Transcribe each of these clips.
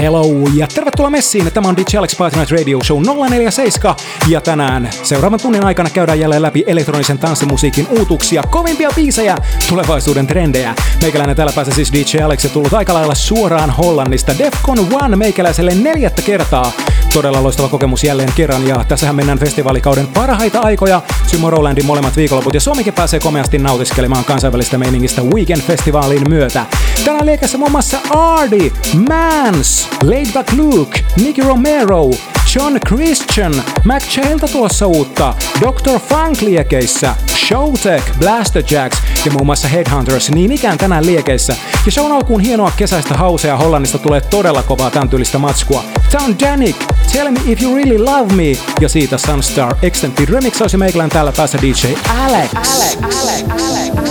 Hello ja tervetuloa messiin. Tämä on DJ Alex Party Night Radio Show 047 ja tänään seuraavan tunnin aikana käydään jälleen läpi elektronisen tanssimusiikin uutuksia, kovimpia biisejä, tulevaisuuden trendejä. Meikäläinen täällä päässä siis DJ Alex ja tullut aika lailla suoraan Hollannista Defcon One meikäläiselle neljättä kertaa. Todella loistava kokemus jälleen kerran ja tässähän mennään festivaalikauden parhaita aikoja. Tomorrowlandin molemmat viikonloput ja Suomikin pääsee komeasti nautiskelemaan kansainvälistä meiningistä Weekend-festivaalin myötä. Tänään liekässä muun muassa Ardi, Mans, Laidback Luke, Nicky Romero, John Christian, Chailta tuossa uutta, Dr. Funk liekeissä, Showtech, Blaster Jacks ja muun muassa Headhunters niin ikään tänään liekeissä. Ja se on alkuun hienoa kesäistä hausea Hollannista tulee todella kovaa tämän tyylistä matskua. Town Danik, Tell Me If You Really Love Me ja siitä Sunstar Extended Remix olisi meikälän täällä päässä DJ Alex. Alex, Alex, Alex.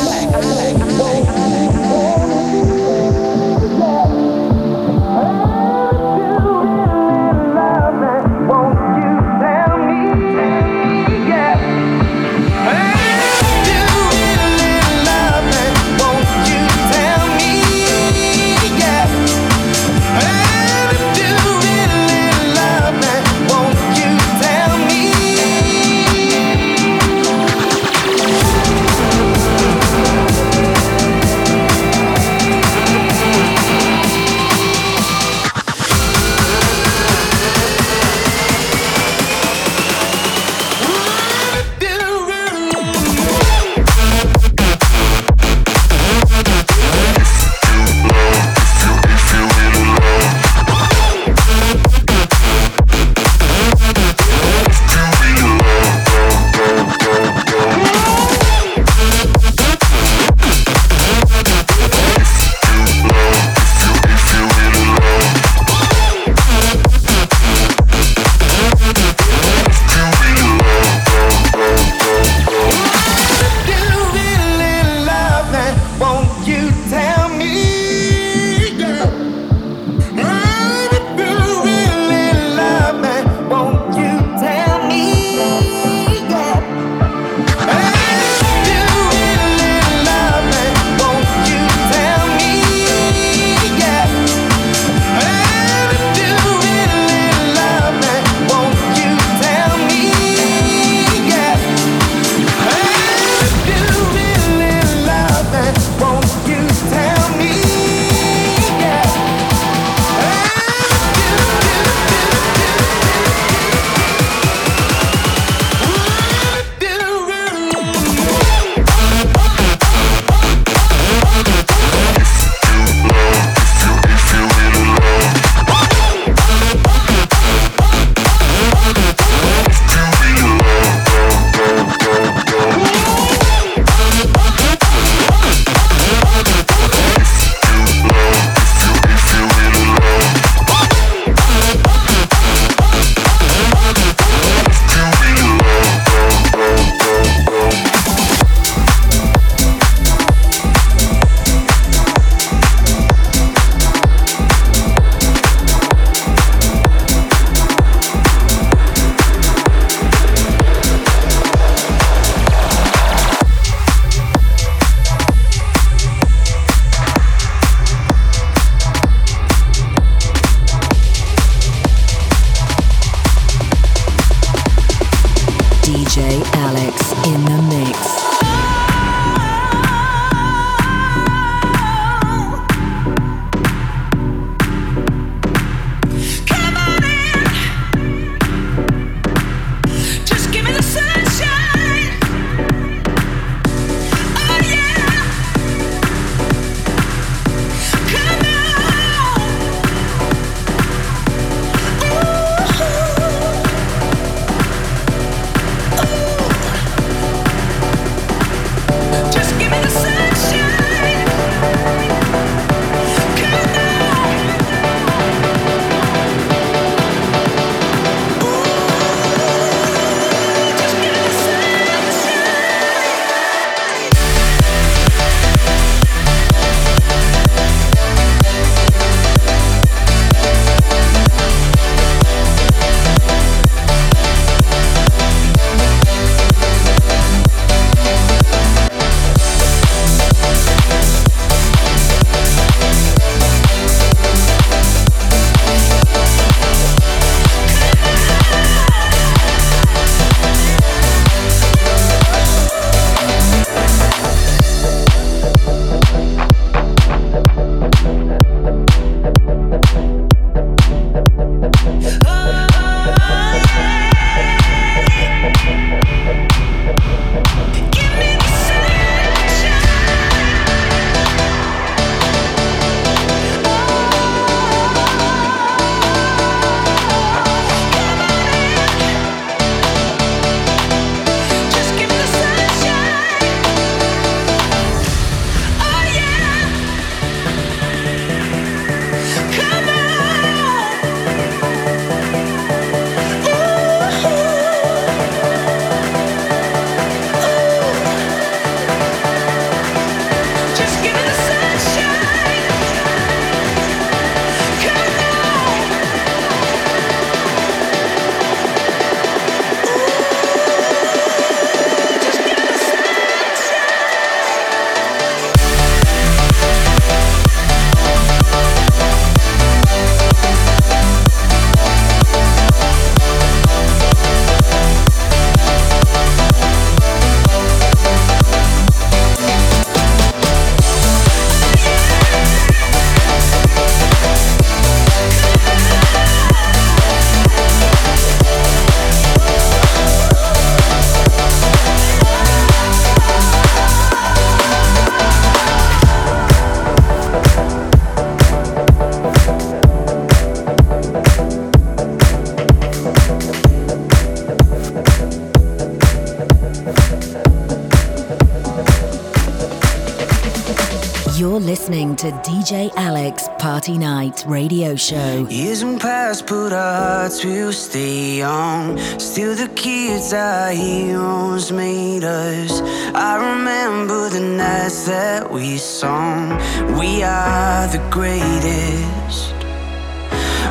You're listening to DJ Alex Party Night Radio Show. Years and past, but our hearts will stay young. Still, the kids our heroes made us. I remember the nights that we sung. We are the greatest.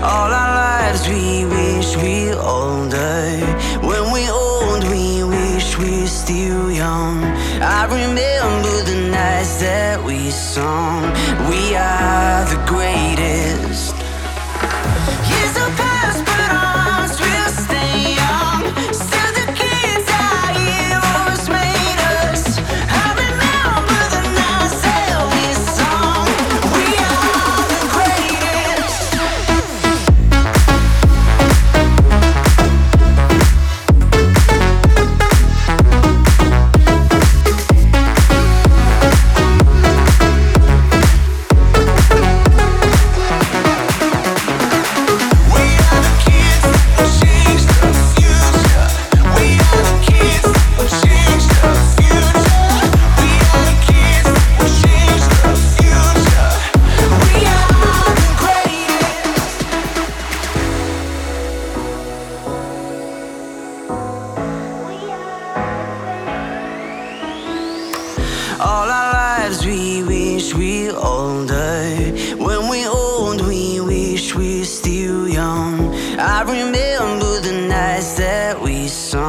All our lives we wish we older. When we old, we wish we still young. I remember that we sung. We are the greatest.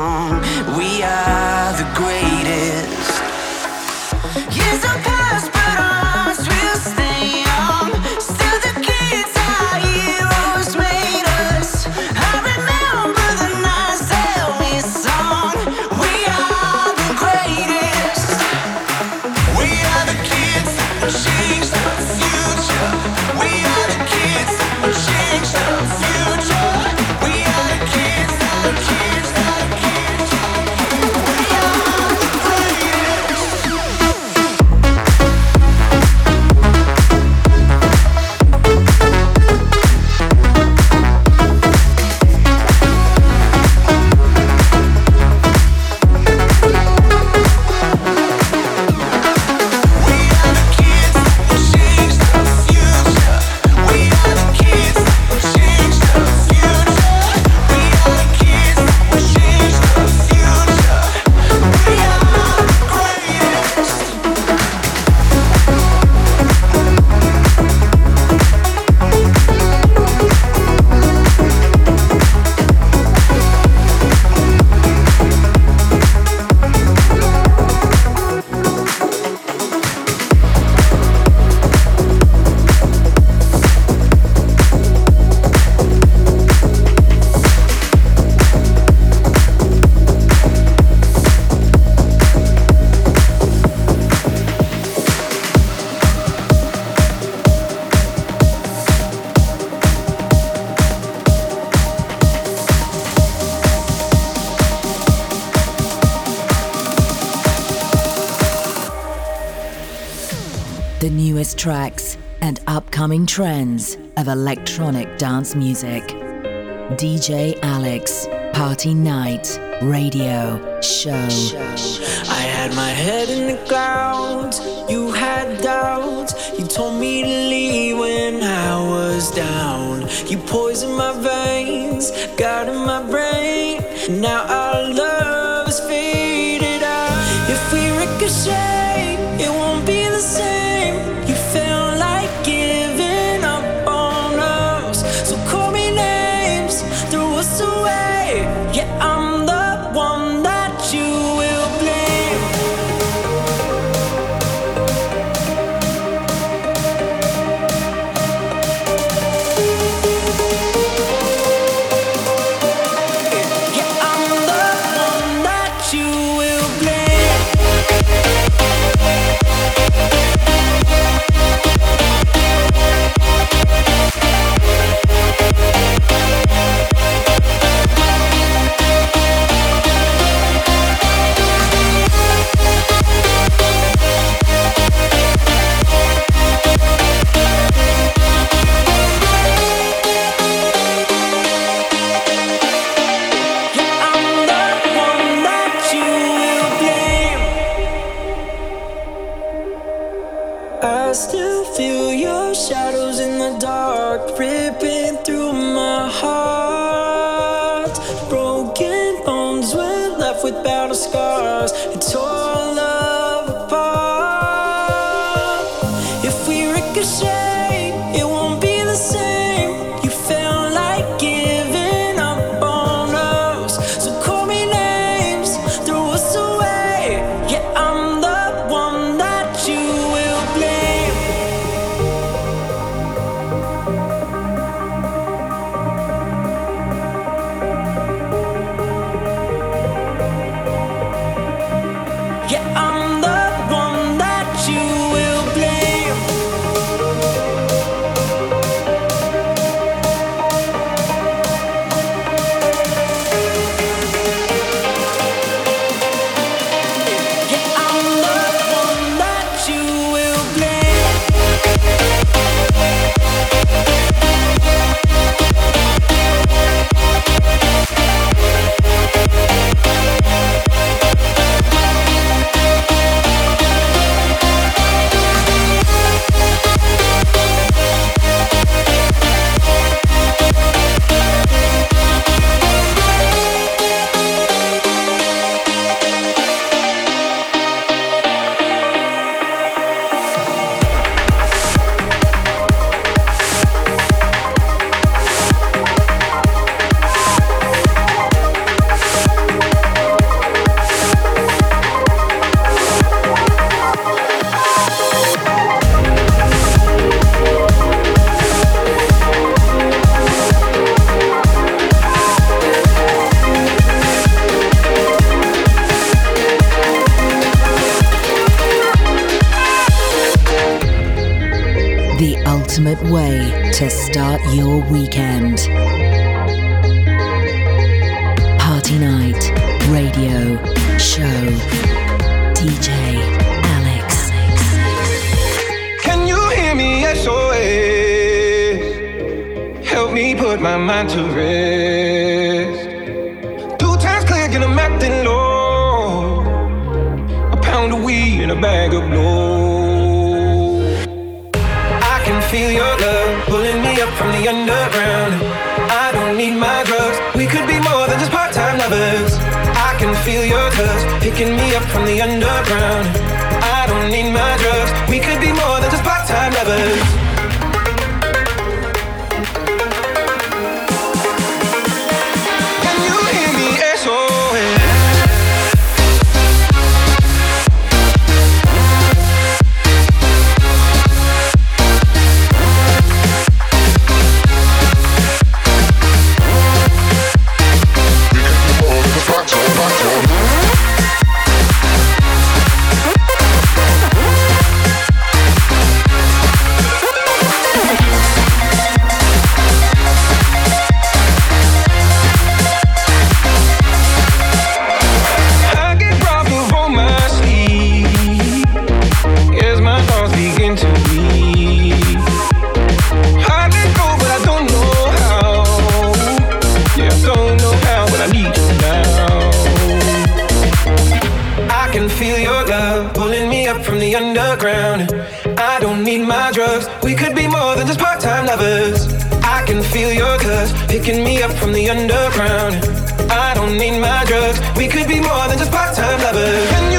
We are the greatest. Years of the newest tracks and upcoming trends of electronic dance music. DJ Alex, Party Night, Radio, Show. I had my head in the clouds, you had doubts. You told me to leave when I was down. You poisoned my veins, got in my brain. Now our love is fading. with battle scars and torn ultimate way to start your weekend. Party night, radio, show, DJ Alex. Can you hear me? SOS. Help me put my mind to rest. Two times clear, and I'm acting low. A pound of weed and a bag of blow. feel your love pulling me up from the underground. I don't need my drugs. We could be more than just part-time lovers. I can feel your touch picking me up from the underground. I don't need my drugs. We could be more than just part-time lovers. I can feel your love pulling me up from the underground. I don't need my drugs. We could be more than just part-time lovers. I can feel your touch picking me up from the underground. I don't need my drugs. We could be more than just part-time lovers.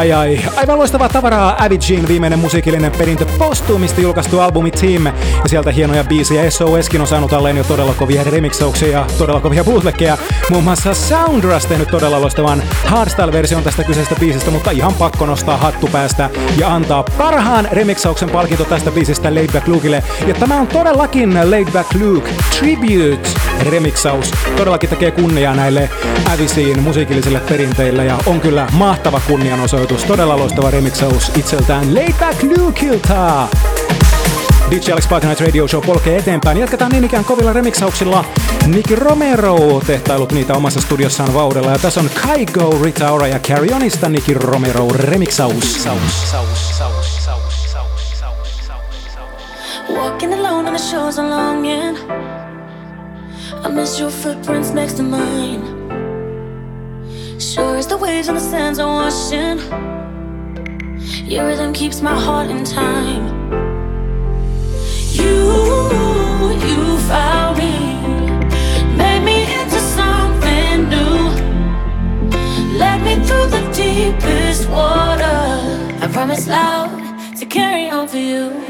ai ai. Aivan loistavaa tavaraa Avicin viimeinen musiikillinen perintö postuumista julkaistu albumi Team. Ja sieltä hienoja biisejä SOSkin on saanut alleen jo todella kovia remixauksia ja todella kovia bootlegkeja. Muun muassa Soundras tehnyt todella loistavan hardstyle-version tästä kyseisestä biisistä, mutta ihan pakko nostaa hattu päästä ja antaa parhaan remixauksen palkinto tästä biisistä Laidback Lukeille. Ja tämä on todellakin Laidback Luke Tribute remixaus. Todellakin tekee kunniaa näille Avicin musiikillisille perinteille ja on kyllä mahtava kunnianosoitus sovitus. Todella loistava remixaus itseltään Layback Lukilta. DJ Alex Bike Night Radio Show polkee eteenpäin. Jatketaan niin ikään kovilla remixauksilla. Nick Romero tehtailut niitä omassa studiossaan vauhdella. Ja tässä on Kaigo, Rita Ora ja Carrionista Nick Romero remixaus. Saus, saus, saus. Walking alone on the shores of longing I miss your footprints next to mine Sure as the waves and the sands are washing, your rhythm keeps my heart in time. You, you found me, made me into something new. Led me through the deepest water. I promise loud to carry on for you.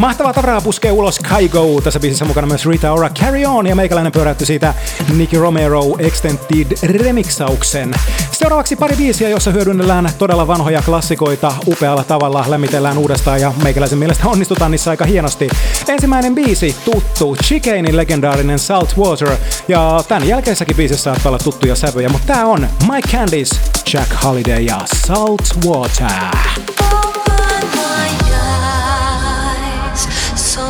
Mahtavaa tavaraa puskee ulos Kaigo. Tässä biisissä mukana myös Rita Ora Carry On ja meikäläinen pyöräytti siitä Nicky Romero Extended remixauksen. Seuraavaksi pari biisiä, jossa hyödynnellään todella vanhoja klassikoita upealla tavalla, lämmitellään uudestaan ja meikäläisen mielestä onnistutaan niissä aika hienosti. Ensimmäinen biisi tuttu, Chicanin legendaarinen Salt Water ja tämän jälkeisessäkin biisissä saattaa olla tuttuja sävyjä, mutta tää on My Candies, Jack Holiday ja Salt Water. Oh.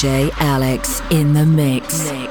DJ Alex in the mix. mix.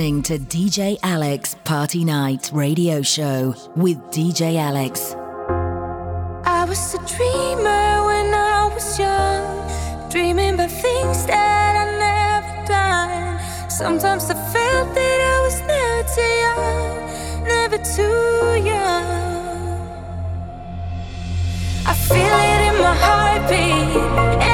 listening to DJ Alex Party Night Radio Show with DJ Alex. I was a dreamer when I was young, dreaming about things that I never done. Sometimes I felt that I was never too young, never too young. I feel it in my heartbeat.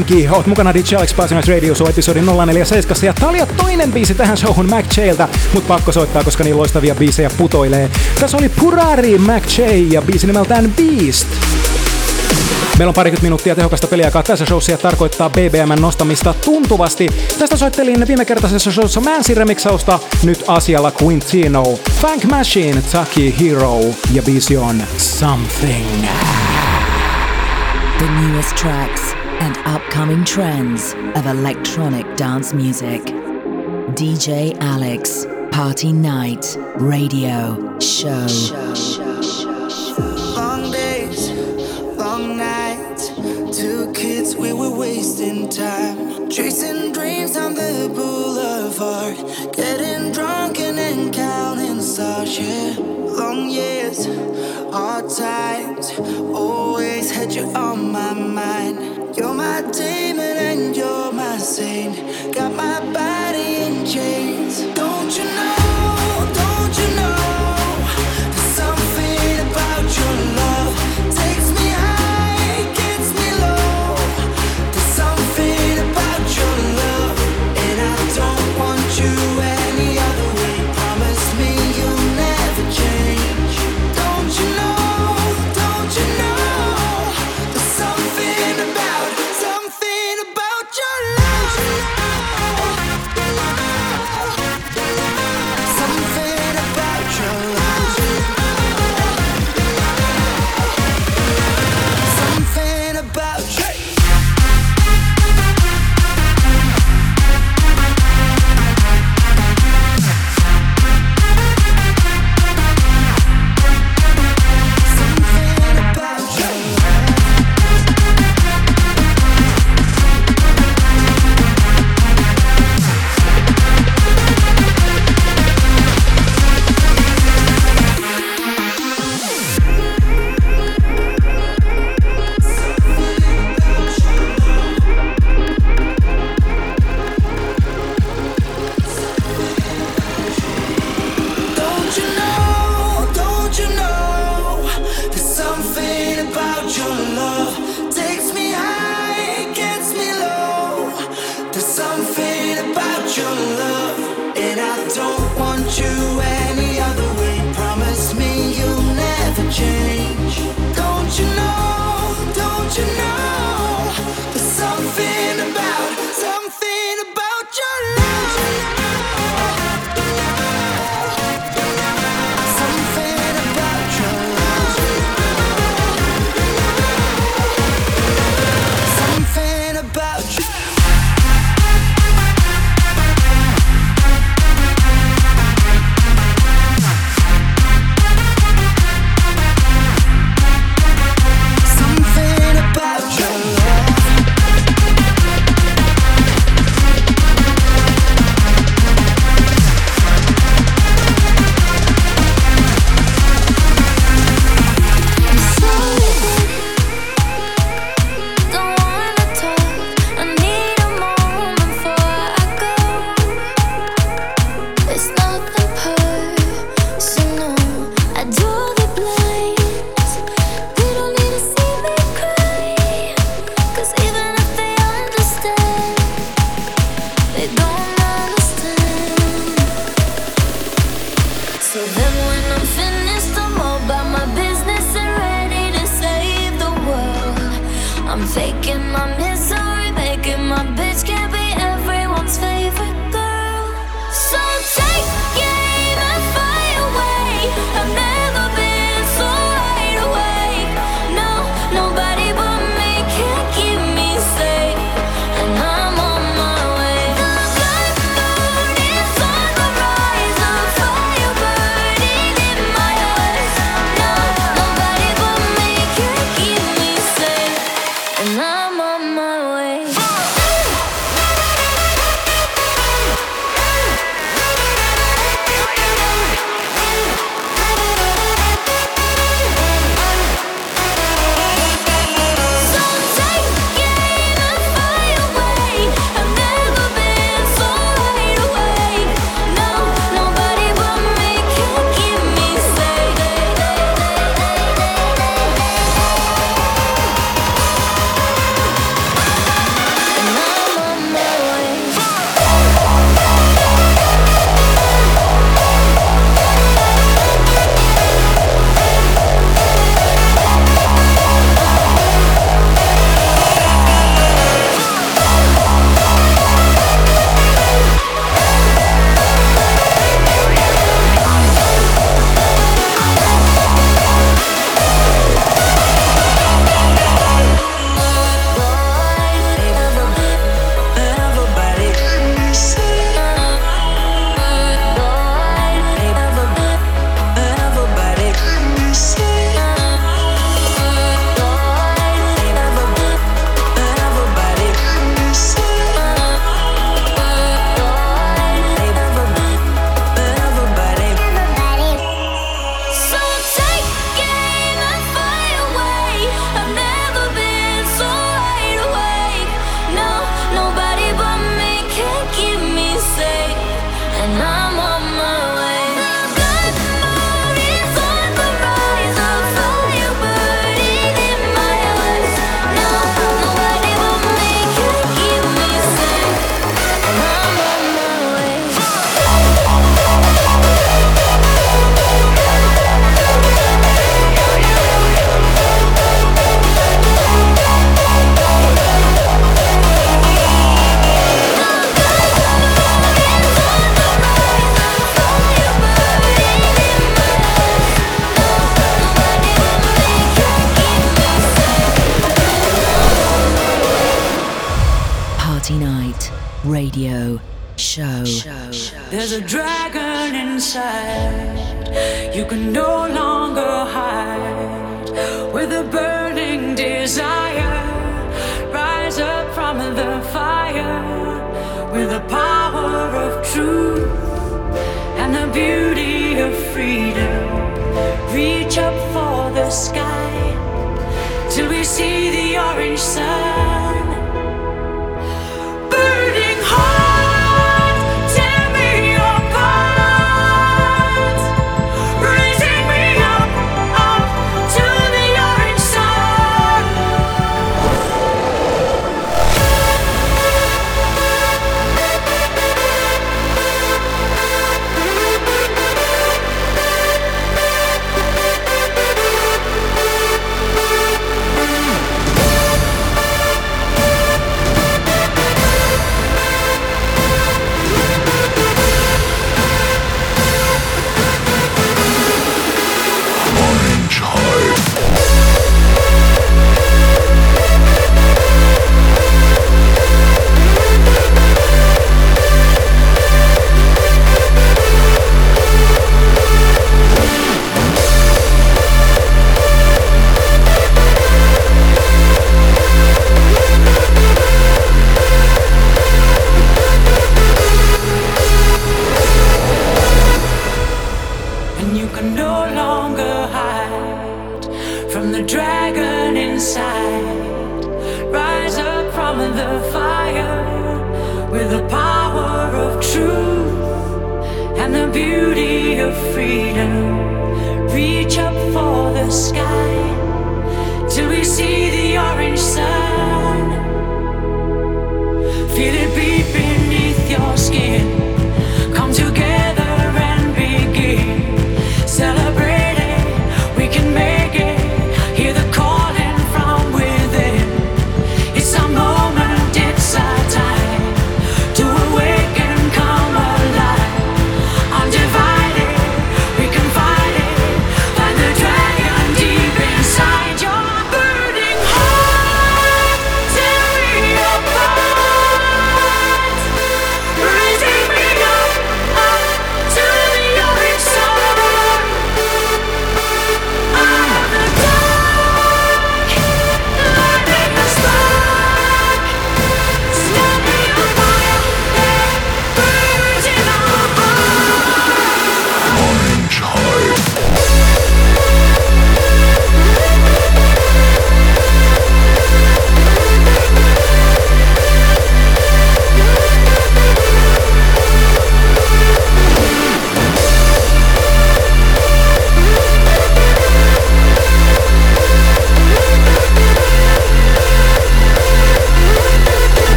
Helsinki. Oot mukana DJ Alex Passionate Radio Show episodin 047. Ja tää oli toinen biisi tähän showhun Mac Chailta, mut pakko soittaa, koska niin loistavia biisejä putoilee. Tässä oli Purari Mac J ja biisi nimeltään Beast. Meillä on parikymmentä minuuttia tehokasta peliaikaa tässä showssa ja tarkoittaa BBMn nostamista tuntuvasti. Tästä soittelin viime kertaisessa showssa Mansi remixausta, nyt asialla Quintino, Funk Machine, Taki Hero ja biisi on Something. The newest tracks and upcoming trends of electronic dance music. DJ Alex, Party Night, Radio, Show. Long days, long nights, two kids, we were wasting time. Chasing dreams on the boulevard, getting drunk and then counting stars, yeah long years, hard times. Always had you on my mind. You're my demon and you're my saint. Got my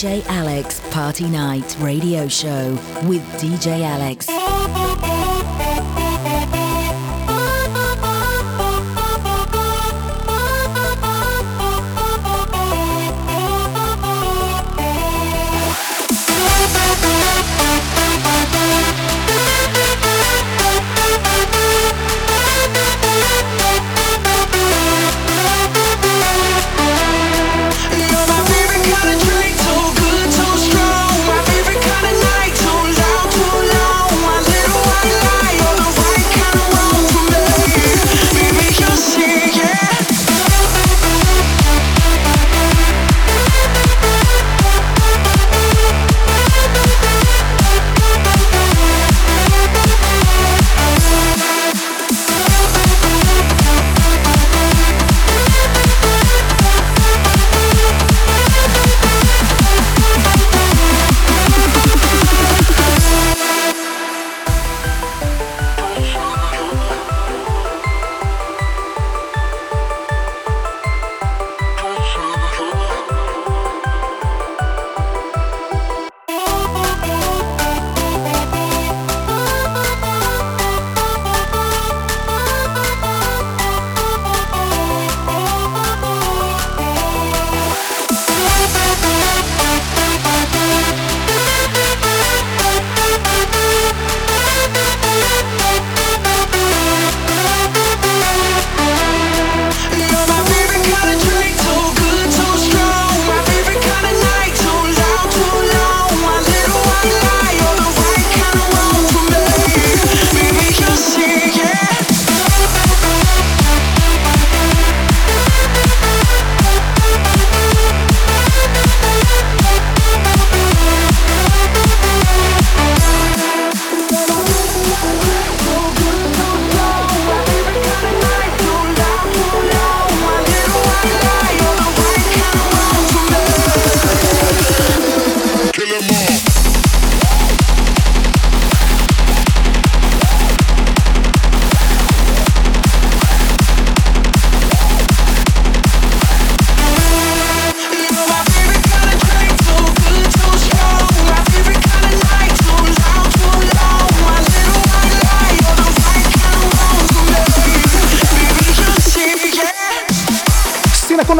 DJ Alex Party Night Radio Show with DJ Alex.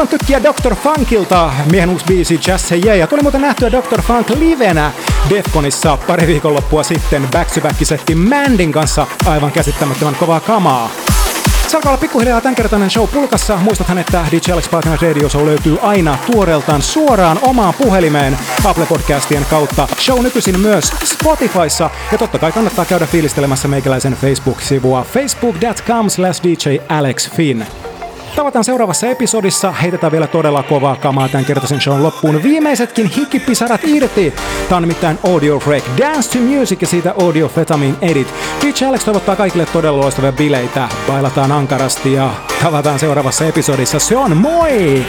Sanon tykkiä Dr. Funkilta, miehen uusi biisi Just Hey Yeah, ja tuli muuten nähtyä Dr. Funk livenä Defconissa pari viikonloppua sitten back to back setti Mandin kanssa aivan käsittämättömän kovaa kamaa. Se alkaa olla pikkuhiljaa tämänkertainen show pulkassa. Muistathan, että DJ Alex Partner Radio Show löytyy aina tuoreeltaan suoraan omaan puhelimeen Apple Podcastien kautta. Show nykyisin myös Spotifyssa. Ja totta kai kannattaa käydä fiilistelemässä meikäläisen Facebook-sivua facebook.com slash DJ Alex Finn. Tavataan seuraavassa episodissa, heitetään vielä todella kovaa kamaa tämän kertaisen shown loppuun. Viimeisetkin hikkipisarat irti! Tämä on nimittäin Audio Freak, Dance to Music ja siitä Audio Fetamin Edit. Pitch Alex toivottaa kaikille todella loistavia bileitä, bailataan ankarasti ja tavataan seuraavassa episodissa. Se on moi!